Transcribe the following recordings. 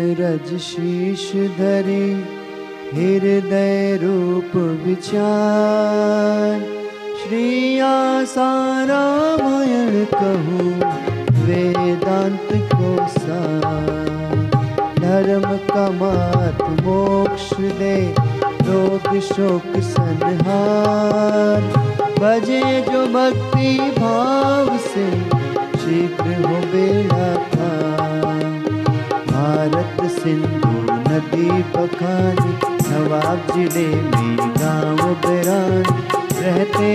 रज शीश धरे, हृदय रूप विचार। श्री आसारामायण कहूँ, वेदांत को सार। धर्म मोक्ष दे, रोग शोक संहार। बजे जो भक्ति भाव से, शीघ्र हो बेड़ा सिंधु नदी पखानी नवाब ज़िले में गाँव बिरान। रहते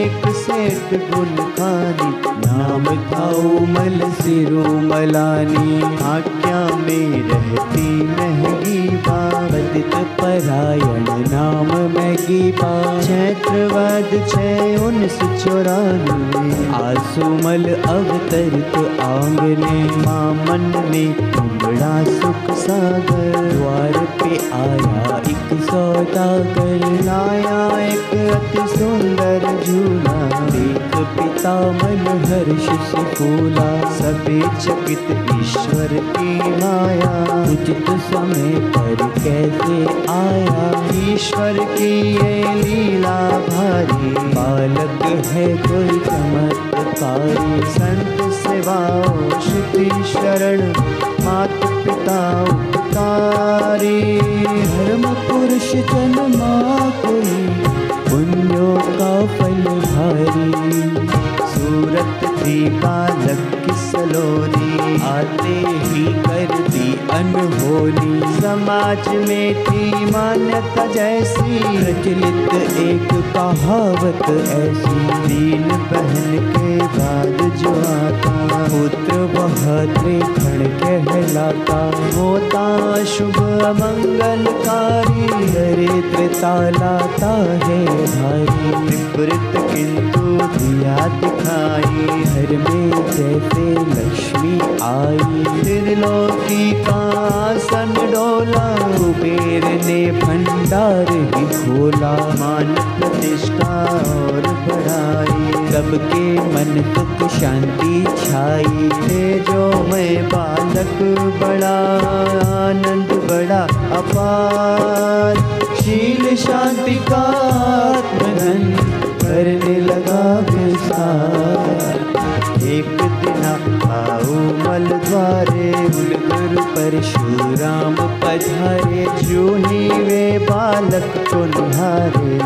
एक सेठ गुल खानी नाम था उमल सिरो मलानी आज्ञा में रहती महँगी पतित परायण नाम मैगी पा चैत्रवद छः उन्नीस चौरानवे, आसुमल अवतरित आंगने। मामन में बड़ा सुख सागर, द्वार पे आया एक सौदागर। लाया एक अति सुंदर झूला देख पिता मन हर्ष से फूला। सभी चकित ईश्वर की माया उचित समय पर कैसे आया? ईश्वर की ये लीला भारी, बालक है कोई चमत्कारी। संत सेवाओ, श्रुति शरण, मात पिता उपकारी धर्म पुरुष जन्मा सूरत थी बालक की सलोनी आते ही कर दी अनहोनी। समाज में थी मान्यता जैसी, प्रचलित एक कहावत ऐसी। दीन बहन के बाद जो आता, पुत्र वह त्रिखण कहलाता। होता शुभ मंगलकारी, दरिद्रता लाता है भारी। विपरीत किंतु दिया दिखाई घर में जैसे लक्ष्मी आई त्रिलोकी का आसन डोला, कुबेर ने भंडार ही खोला, मान प्रतिष्ठा और बढ़ाई। सबके मन सुख शांति छाई थे जो मैं बालक बड़ा, आनंद बड़ा अपार। शील शांति का आत्मधन करने लगा विस्तार एक दिन आओ मल द्वारे गुरु परशुराम पधारे। जो ही वे बालक को निहारे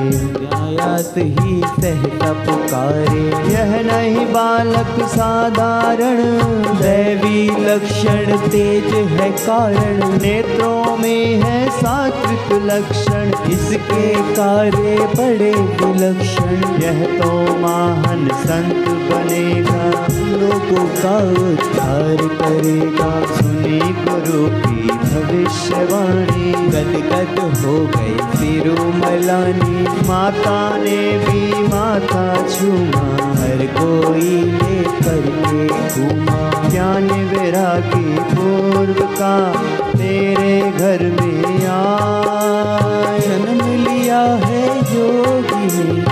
आयात ही सहता पुकारे यह नहीं बालक साधारण, दैवी लक्षण तेज है कारण, नेत्रों में है सात्विक लक्षण। इसके कार्य बड़े विलक्षण। यह तो महान संत बनेगा, लोगों का उद्धार करेगा। सुनी गुरु की भविष्यवाणी। गद गद हो गई सिरो मलानी माता ने भी माथा छूमा। हर कोई ले करके घूमा। ज्ञान वैरागी पूर्व का तेरे घर में आया जन्म लिया है योगी,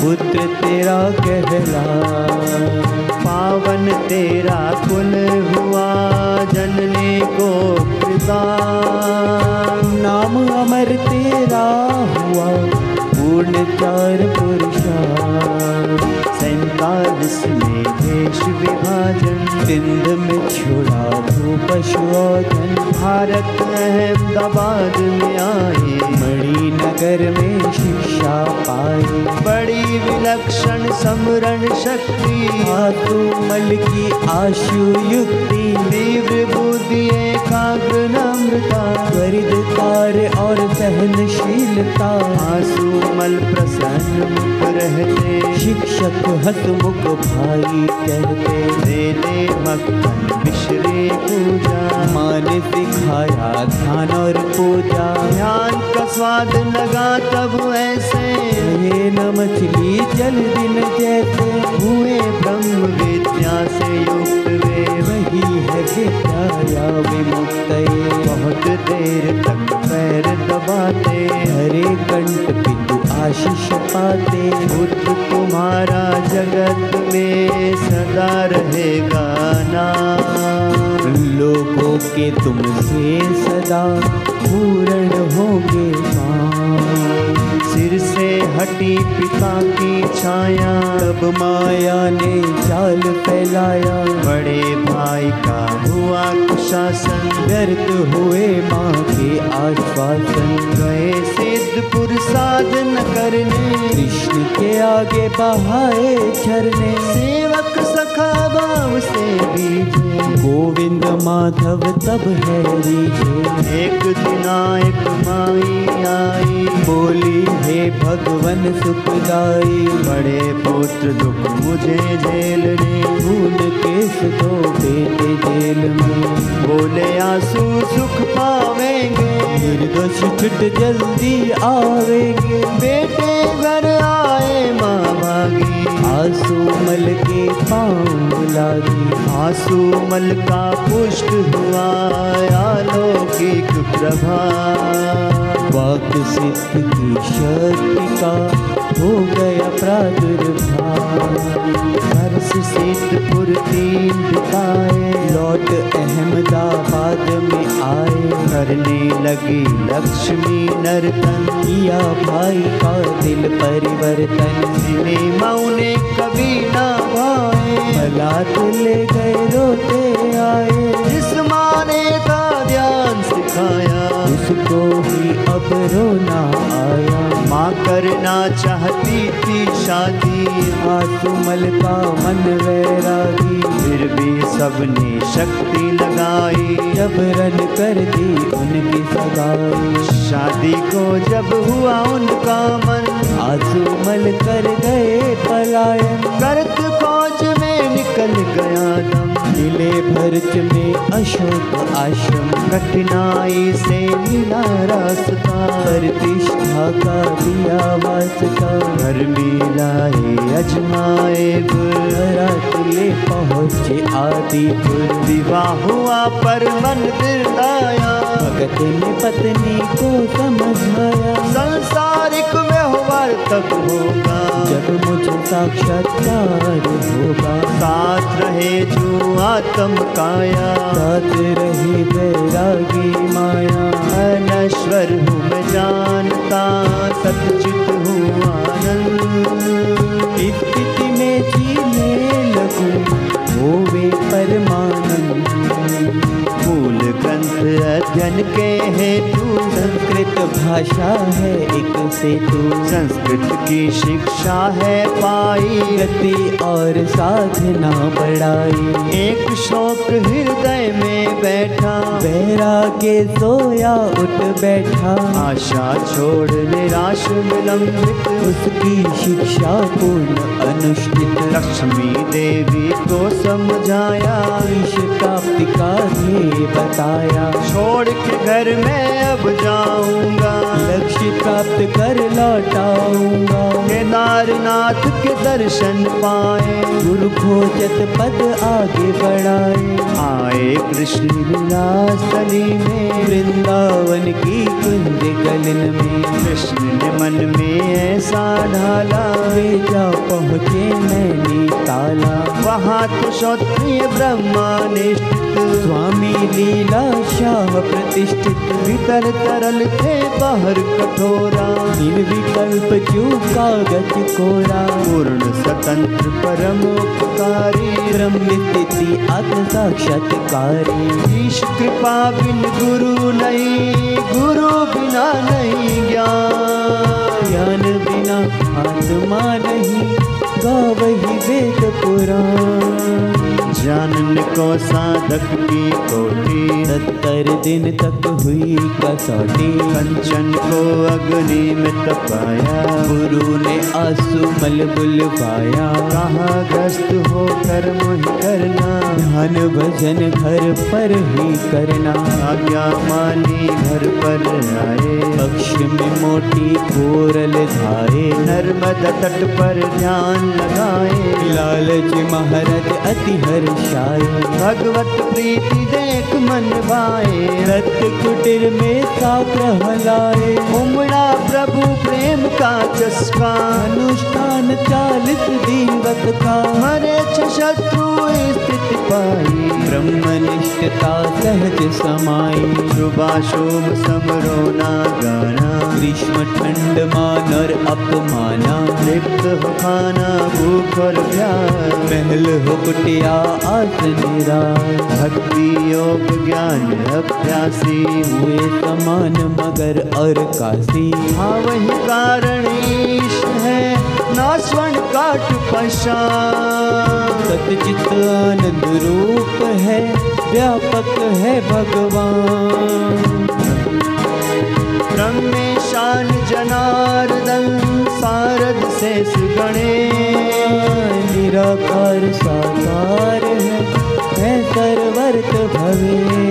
पुत्र तेरा कहला पावन तेरा कुल हुआ, जनने को प्रदान नाम अमर तेरा हुआ, पूर्ण चार पुरुषार्थ सैतालीस में देश विभाजन सिंध में छोड़ा भूप शोधन भारत अहमदाबाद में आए मणिनगर में शिक्षा पाई बड़ी विलक्षण समरण शक्ति धातु मल की आशु युक्ति तीव्र बुद्धि एकाग्र नम्रता त्वरित कार्य और सहनशीलता आँसू मल प्रसन्न रहते शिक्षक हसमुख भाई कहते दे दे मक्खन मिश्रे पूजा माँ ने सिखाया ध्यान और पूजा। ध्यान का स्वाद लगा तब ऐसे ये न मछली, जल दिन जैसे, हुए ब्रह्म विद्या से युक्त वे, वही है विद्या या विमुक्त बहुत देर तक पैर दबाते, हरे कंठ पितु आशीष पाते। बुद्ध तुम्हारा जगत में सदा रहेगा नाम लोगों के तुमसे सदा पूर्ण होंगे। हटी पिता की छाया। तब माया ने जाल फैलाया। बड़े भाई का हुआ कुशासन। दर्द हुए माँ के आश्वासन। गए सिद्धपुर साधन करने। कृष्ण के आगे बहाए झरने। सेवक सखा भाव से बीजे गोविंद माधव तब है एक दिन एक माई आई। बोली हे भगवन सुखदाई बड़े पुत्र दुख मुझे झेलने खून केस दो बेटे जेल में। बोले आँसू सुख पावेंगे। निर्दोष छुट जल्दी आवेंगे। बेटे घर आए माँ भागी आँसू मल के पाँव लागी आँसू मल का पुष्ट हुआ आलोकिक प्रभा। वाक सिद्ध की शक्ति का हो गया प्रादुर्भाव। से सिद्धपुर तीन बिताए लौट अहमदाबाद में आए। करने लगी लक्ष्मी नर्तन, किया भाई का दिल परिवर्तन। सिनेमा उन्हें कभी ना भाए। भलात ले गए रोते आए। जिस माने का ध्यान सिखाया उसको ही अब रोना आया। माँ करना चाहती थी शादी। आसुमल का मन वैरागी। फिर भी सबने शक्ति लगाई। जब रन कर दी उनकी सगाई। शादी को जब हुआ उनका मन। आसुमल कर गए पलायन। करत खोज में निकल गया दम। किले भरच में अशोक आश्रम। कठिनाई से मिला रास्ता। प्रतिष्ठा का दिया वास्ता। घर मिलाए अजमाए गुर रातले पहुँचे आदिपुर। विवाह हुआ पर मन दिलाया भगत ने पत्नी को समझाया। तब होगा। जब मुझे साक्षात्कार होगा। साथ रहे जो आत्म काया। साथ रही वैरागी माया। अनश्वर हूँ मैं जानता सचित हूँ आनंद। स्थिति में जीने लगूं होवे परमानंद। मूल ग्रंथ अध्ययन के हेतु संस्कृत भाषा है एक सेतु संस्कृत की शिक्षा है पाई। गति और साधना बढ़ाई। एक शौक हृदय में बैठा। बैरागे सोया उठ बैठा। आशा छोड़ निराश विलंबित। उसकी शिक्षा पूर्ण अनुष्ठित। लक्ष्मी देवी को समझाया। ईश का ध्येय बताया। छोड़ के घर में अब जाऊँगा। लक्ष्य प्राप्त कर लौटाऊँगा। केदारनाथ के दर्शन पाए। गुरु खोजत पद आगे बढ़ाए। आए कृष्ण विलासली में। वृंदावन की कुंज गलन में, कृष्ण ने मन में ऐसा ढाला वे जा पहुँचे नैनी ताला। वहाँ तो क्षत्रिय ब्रह्मानिष्ठित स्वामी लीला शाह प्रतिष्ठित। भीतर तरल थे बाहर कठोरा निर्विकल्प क्यों कागज़ कोरा? पूर्ण स्वतंत्र परम उपकारी ब्रह्म स्थिति आत्म साक्षात्कारी कृपा बिन गुरु नहीं, गुरु बिना नहीं ज्ञान ज्ञान बिना आत्मा नहीं गावही वेद पुराण। जानन को साधक की कोटि सत्तर दिन तक हुई कसौटी। कंचन को अग्नि में तपाया। गुरु ने आँसू मल बुलवाया। कहा ग्रस्त होकर मोहि करना। ध्यान भजन घर पर ही करना। आज्ञा मानी घर पर आए। पक्ष में मोटी कोरल धाए। नर्मदा तट पर ध्यान लगाए। लालच महाराज अति हर बरसाई भगवत प्रीति देख मन भाए रत कुटीर में साक्र हलाए। उमड़ा प्रभु प्रेम का चस्का। अनुष्ठान चालित दीवत का। छ शत्रु स्थिति पाई ब्रह्मनिष्ठता सहज समाई। शुभाशुभ समरोना गाना ग्रीष्म ठंड मानर अपमाना। लिप्त हो खाना, भूख और प्यार। महल हो कुटिया आसनेरा भक्ति योग ज्ञान अभ्यासी हुए समान मगर और काशी। हाँ वही कारण ईश है नास्वन काट पशा सतचित आनंद रूप है, व्यापक है भगवान। ब्रह्मेशान जनार्दन, सारद शेष गणेश। निराकार साकार है मैं सर्वर्त भवे।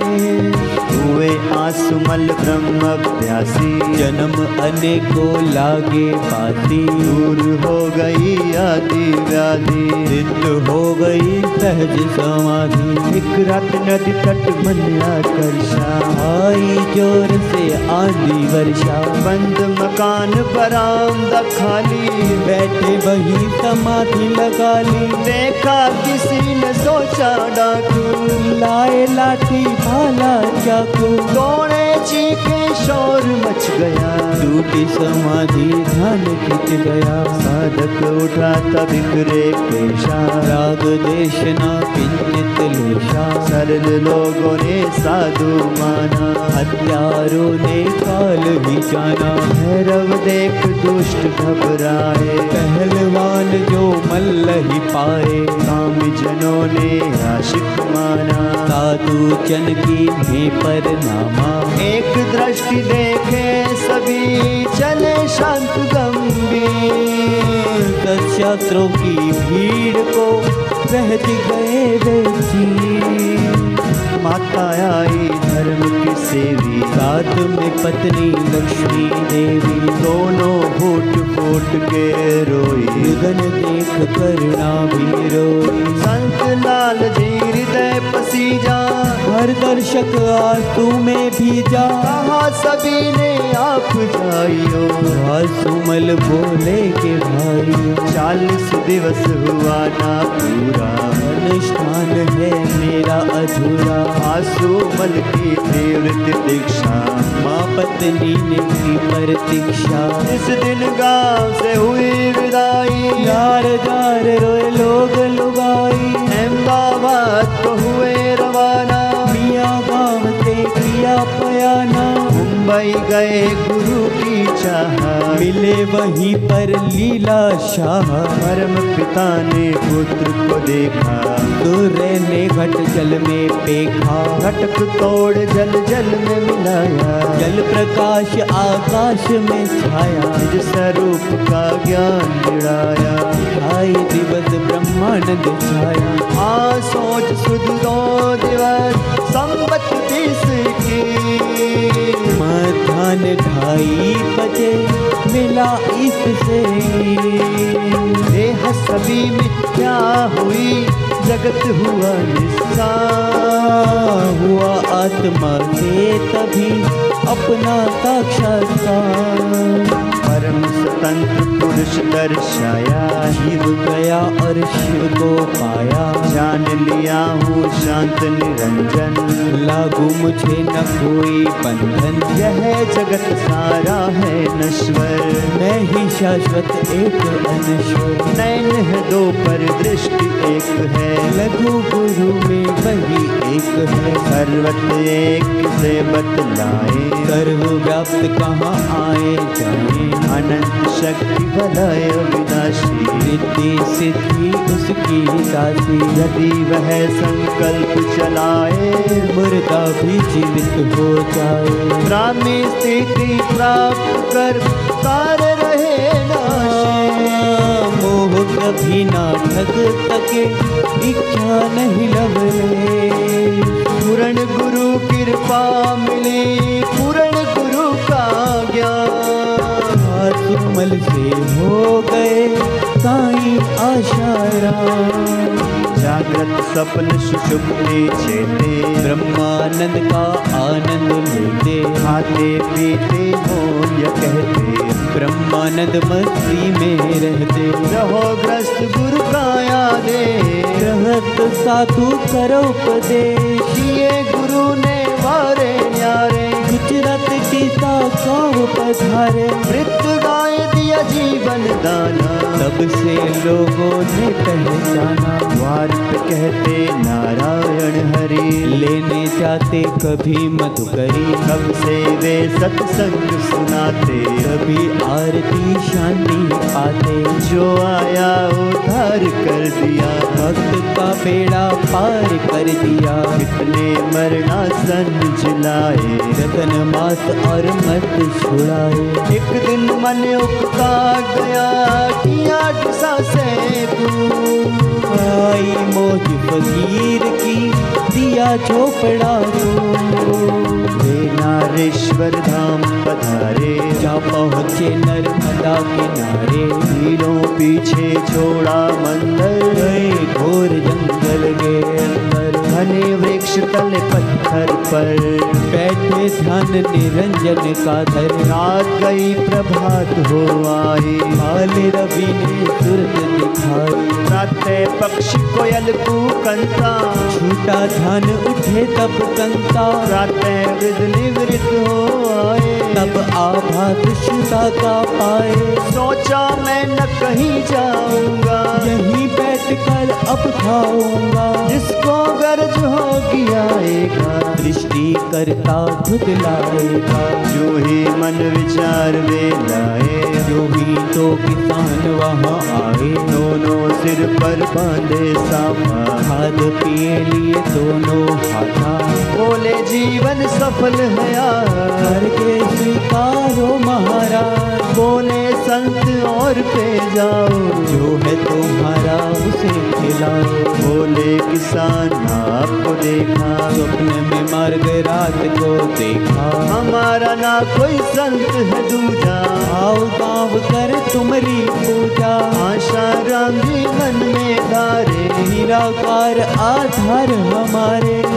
हुए आसुमल ब्रह्म अभ्यासी जन्म अनेकों लागे पाती दूर हो गई आदि व्याधि। सिद्ध हो गई सहज समाधि। एक रात नदी तट मन आकर्षा आई ज़ोर से आंधी वर्षा। बंद मकान बरामदा खाली। बैठे वही समाधि लगा ली देखा किसी ने सोचा डाकू। लाए लाठी भाला चाकू। दौड़े चीखे शोर मच गया। टूटी समाधि ध्यान खिंच गया। साधक उठा तब बिखरे पेशा। राग देशना किंचित लेशा। सरल लोगों ने साधु माना। हत्यारों ने काल ही जाना। भैरव देख दुष्ट घबराए। पहलवान जो मल्ल ही पाए। काम जनों ने आशिक माना। साधु चन की भी पर नामा एक दृष्टि देखे सभी चले शांत गंभीर। सत्शास्त्रों की भीड़ को सहज गए बेची माता आई धर्म की सेवी साथ में पत्नी लक्ष्मी देवी दोनों फूट फूट के रोई। निधन देख करुणा भी रोई। संत लाल जी हृदय पसीजा हर दर्शक आँसू में भीजा कहा सभी ने आप जाइयो। सुमल बोले के भाई। चालीस दिवस हुआ ना पूरा। अनुष्ठान है मेरा अधूरा। आँसू मल की तीव्र दीक्षा माँ पत्नी ने की प्रतीक्षा इस दिन गाँव से हुई विदाई यार जार रोए लोग लुगाई। अहमदाबाद को हुए रवाना। मियाँ गाँव से किया पयाना। मुंबई गए गुरु चाह। मिले वहीं पर लीला शाह। परम पिता ने पुत्र को देखा। दूर ने घट जल में पेखा। घटक तोड़ जल जल में मिलाया। जल प्रकाश आकाश में छाया। निज स्वरूप का ज्ञान मिलाया ढाई दिवस ब्रह्मानंद छाया। आ सोच सुध दो दिवस। संबत तीस की। मध्यान ढाई बजे मिला इससे। देह सभी मिथ्या हुई, जगत हुआ निस्सा। हुआ आत्मा से तभी अपना साक्षात्कार। परम स्वतंत्र पुरुष दर्शाया शिव गया और शिव को पाया। जान लिया हूँ शांत निरंजन। लागू मुझे न कोई बंधन। यह जगत सारा है नश्वर। मैं ही शाश्वत एक अनश्वर। नैन है दो पर दृष्टि एक है। लघु गुरु में वही एक है। सर्वत एक से बतलाए। सर्व व्याप्त कहाँ आए जाए? अनंत शक्ति बलय विनाशी रिद्धि सिद्धि उसकी दासी। यदि वह संकल्प चलाए मुर्दा भी जीवित हो जाए। ब्राह्मी स्थिति प्राप्त कर कार्य रहे मोह कभी ना ठग सके, इच्छा नहीं लवले पूर्ण गुरु कृपा मिली, पूर्ण सुमल से हो गए साई आशारा। जागृत सपन सुषुप्ति चेते, ब्रह्मानंद का आनंद लेते, खाते पीते हो या कहते, ब्रह्मानंद मस्ती में रहते। रहो ग्रस्त गुरु का यादे रहत साधु करो उपदेश दिए गुरु ने वारे न्यारे गुजरात की शाखाओं पधारे दिया जीवन दाना। तब से लोगों ने पहचाना। द्वार पे कहते नारायण हरि। लेने जाते कभी मत मधुकरी कब से वे सत्संग सुनाते। कभी आरती शांति पाते जो आया उधार कर दिया। भक्त का बेड़ा पार कर दिया। कितने मरणासन जिलाए। रतन मात और मत छुड़ाए। एक दिन मन उकता गया किया डिसा से तू आई मोज फकीर की दिया चोपड़ा वे नारेश्वर धाम पधारे, जा पहुँचे नर्मदा किनारे। तीनों पीछे छोड़ा मंदिर, गए घोर जंगल के अंदर। घने वृक्ष तल पत्थर पर। बैठे ध्यान निरंजन का धन। रात गई प्रभात हो आए माल रवि ने तुरंत दिखाई। प्रातः पक्षी कोयल कूकंता। छूटा ध्यान उठे तब कंता। प्रातः वृद्ध निवृत्त हो आए। तब आभा दुष्टा का पाए। सोचा मैं न कहीं जाऊँगा। यहीं बैठ कर अब खाऊँगा। जिसको गर्ज होगी आएगा। दृष्टि करता खुद लाएगा। जो ही मन विचार वे लाए। जो भी तो किसान वहाँ आए। दोनों सिर पर बांधे साफा खाद पिए लिए दोनों हाथा। बोले जीवन सफल है यार करके स्वीकारो महाराज। बोले, संत और पे जाओ, जो है तुम्हारा उसे खिलाओ। बोले, किसान आपको देखा, स्वप्न में मार्ग रात को देखा। हमारा ना कोई संत है दूजा। आओ गाँव कर तुमरी पूजा। आशा राम जी मन में धारे। निराकार आधार हमारे।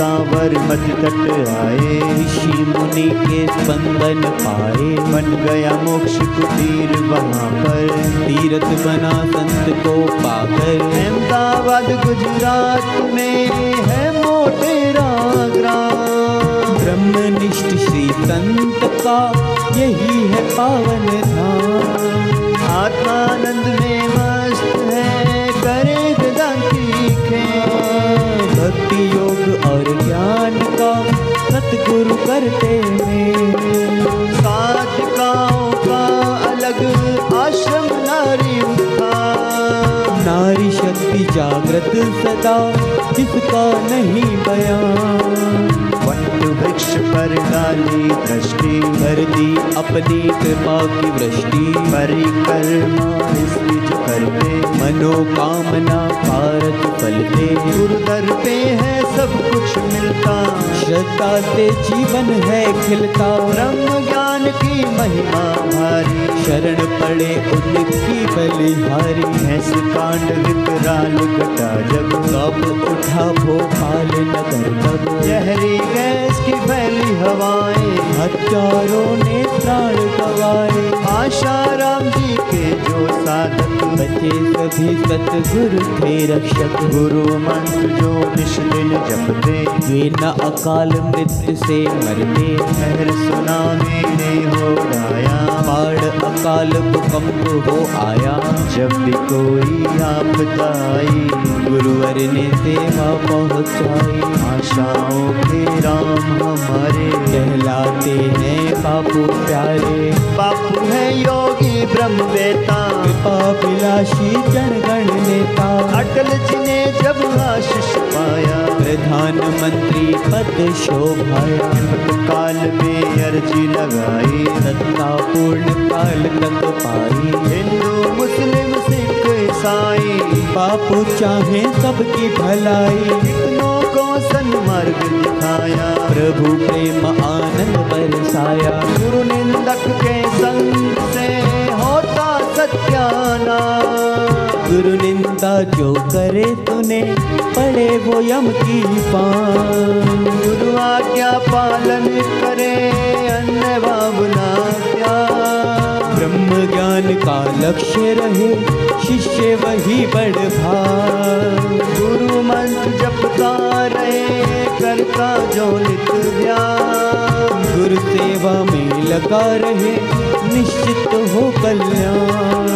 सांवर मत तट आए, ऋषि मुनि के स्पंदन पाए। बन गया मोक्ष कुटीर वहाँ पर, तीरथ बना संत को पाकर। अहमदाबाद, गुजरात में है मोटेरा ग्राम ब्रह्मनिष्ठ श्री संत का यही है पावन धाम। आत्मानंद में सतगुरु करते में साधिकाओं का अलग आश्रम नारी का नारी शक्ति जागृत सदा, जिसका नहीं बयान। वट वृक्ष पर डाली दृष्टि, कर दी अपनी कृपा की वृष्टि। परिक्रमा करते, मनोकामना भारत फलते। गुरुदर पे है सब कुछ मिलता। श्रद्धा से जीवन है खिलता। ब्रह्म ज्ञान की महिमा भारी। शरण पड़े उनकी बलिहारी। हैस कांड विकराल घटा जब कब उठा भोपाल नगर तब जहरी गैस की फैली हवाएँ। हज़ारों ने प्राण गवाए आशा राम जी के जो साधक बचे सभी सतगुरु थे रक्षक गुरु मंत्र जो दिन जपते। वे न अकाल मृत्यु से मरते। शहर सुना ने हो गाया बाढ़ अकाल भूकंप हो आया। जब भी कोई आपदा आई गुरुवर ने सेवा पहुँचाई आशाओं के राम हमारे। कहलाते हैं बापू प्यारे। बापू है योगी ब्रह्मवेता। कृपा विलासी जन गण नेता अटल जी ने जब आशीष पाया। प्रधानमंत्री पद शोभाया। काल में अर्जी लगाई सत्ता पूर्ण काल तक पाई। हिंदू मुस्लिम सिख ईसाई। बापू चाहे सबकी भलाई। सन्मार्ग दिखाया। प्रभु प्रेम आनंद बरसाया। गुरु निंदक के संग से सत्यानाश गुरु निंदा जो करे तूने पड़े वो यम की पान। गुरु आज्ञा पालन करे, अन्य भावना त्याग ब्रह्म ज्ञान का लक्ष्य रहे, शिष्य वही बड़ भाग गुरु मंत्र जपता रहे करता जो नित ध्यान। गुरु सेवा में लगा रहे निश्चित हो कल्याण।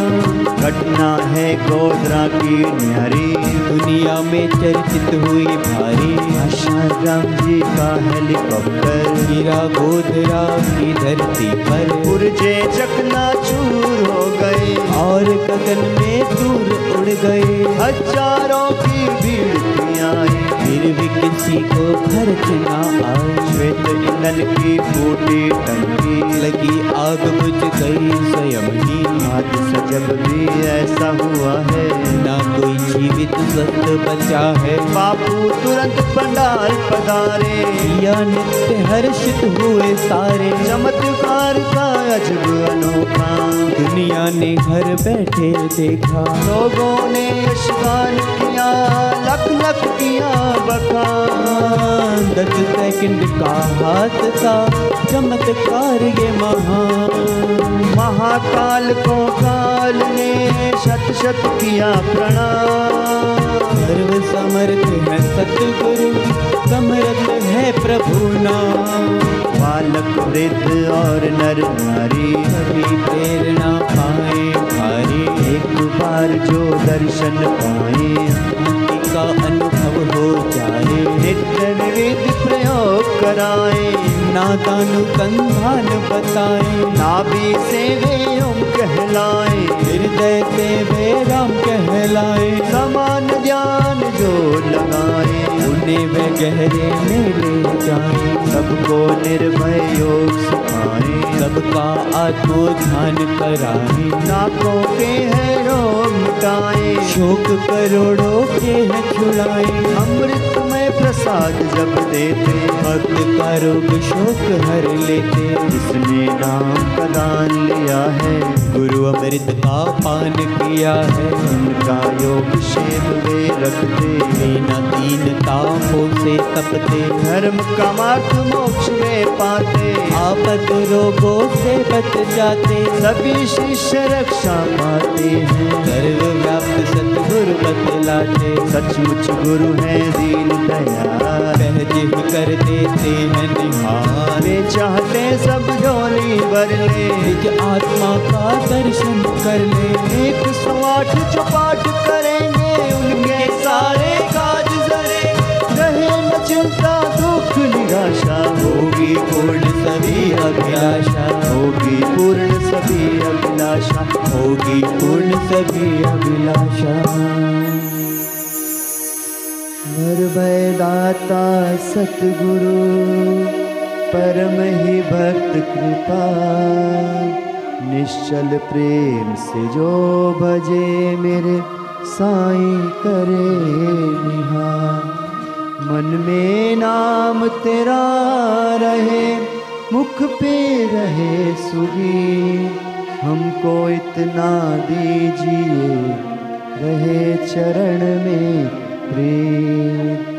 घटना है गोदरा की न्यारी। दुनिया में चर्चित हुई भारी। आशाराम जी का हेलीकॉप्टर। गिरा गोधरा की धरती पर। पुरजे चकना चूर हो गए। और गगन में दूर उड़ गए। हज़ारों की भीड़ फिर भी किसी को खर्च ना आए। श्वेत ईंधन की फूटी टंकी लगी आग बुझ गई। स्वयं ही हादसा जब भी ऐसा हुआ है, ना कोई जीवित स्वस्थ बचा है। बापू तुरंत पंडाल पधारे। या नित्य हर्षित हुए सारे चमत्कार का अजब अनोखा। दुनिया ने घर बैठे देखा। लोगों ने यशगान किया, लख लख किया बखान। दस सेकंड का हाथ था, चमत्कार ये महान। महाकाल को काल ने शत शत किया प्रणाम। सर्व समर्थ है सतगुरु, समर्थ है प्रभु नाम। बालक वृद्ध और नर नारी सभी प्रेरणा पाए भारी एक बार जो दर्शन पाए का अनुभव हो जाए। नित्य विविध प्रयोग कराए नादानुसंधान बताए। नाभि से वे ओम कहलाए, हृदय से वे राम कहलाए। जो लगाए में गहरे में ले जाए सबको निर्भय योग सिखाए। सबका आत्मो ध्यान कराए। नाकों के है रोग मिटाए। शोक करोड़ों के है छुड़ाए। अमृतमय प्रसाद जब देते, भक्त का रोग शोक हर लेते। जिसने नाम का दान लिया है, गुरु अमृत का पान किया है। उनका योग शेप वे रखते, बिना दीन तापों से तपते। धर्म का मार्ग मोक्ष में पाते, आपद रोगों से बच जाते। सभी शिष्य रक्षा पाते हैं। सर्व व्याप्त सतगुरु बतलाते। सचमुच गुरु है दीन भर ले। निज आत्मा का दर्शन कर ले। एक सौ आठ चौपाट करेंगे उनके सारे काज सरे रहे न चिंता दुख निराशा होगी पूर्ण सभी अभिलाषा। होगी पूर्ण सभी अभिलाषा। होगी पूर्ण सभी अभिलाषा। निर्भय दाता सतगुरु। परम ही भक्त कृपा। निश्चल प्रेम से जो भजे मेरे साईं करे निहार। मन में नाम तेरा रहे, मुख पे रहे सुगी। हमको इतना दीजिए, रहे चरण में प्रेम।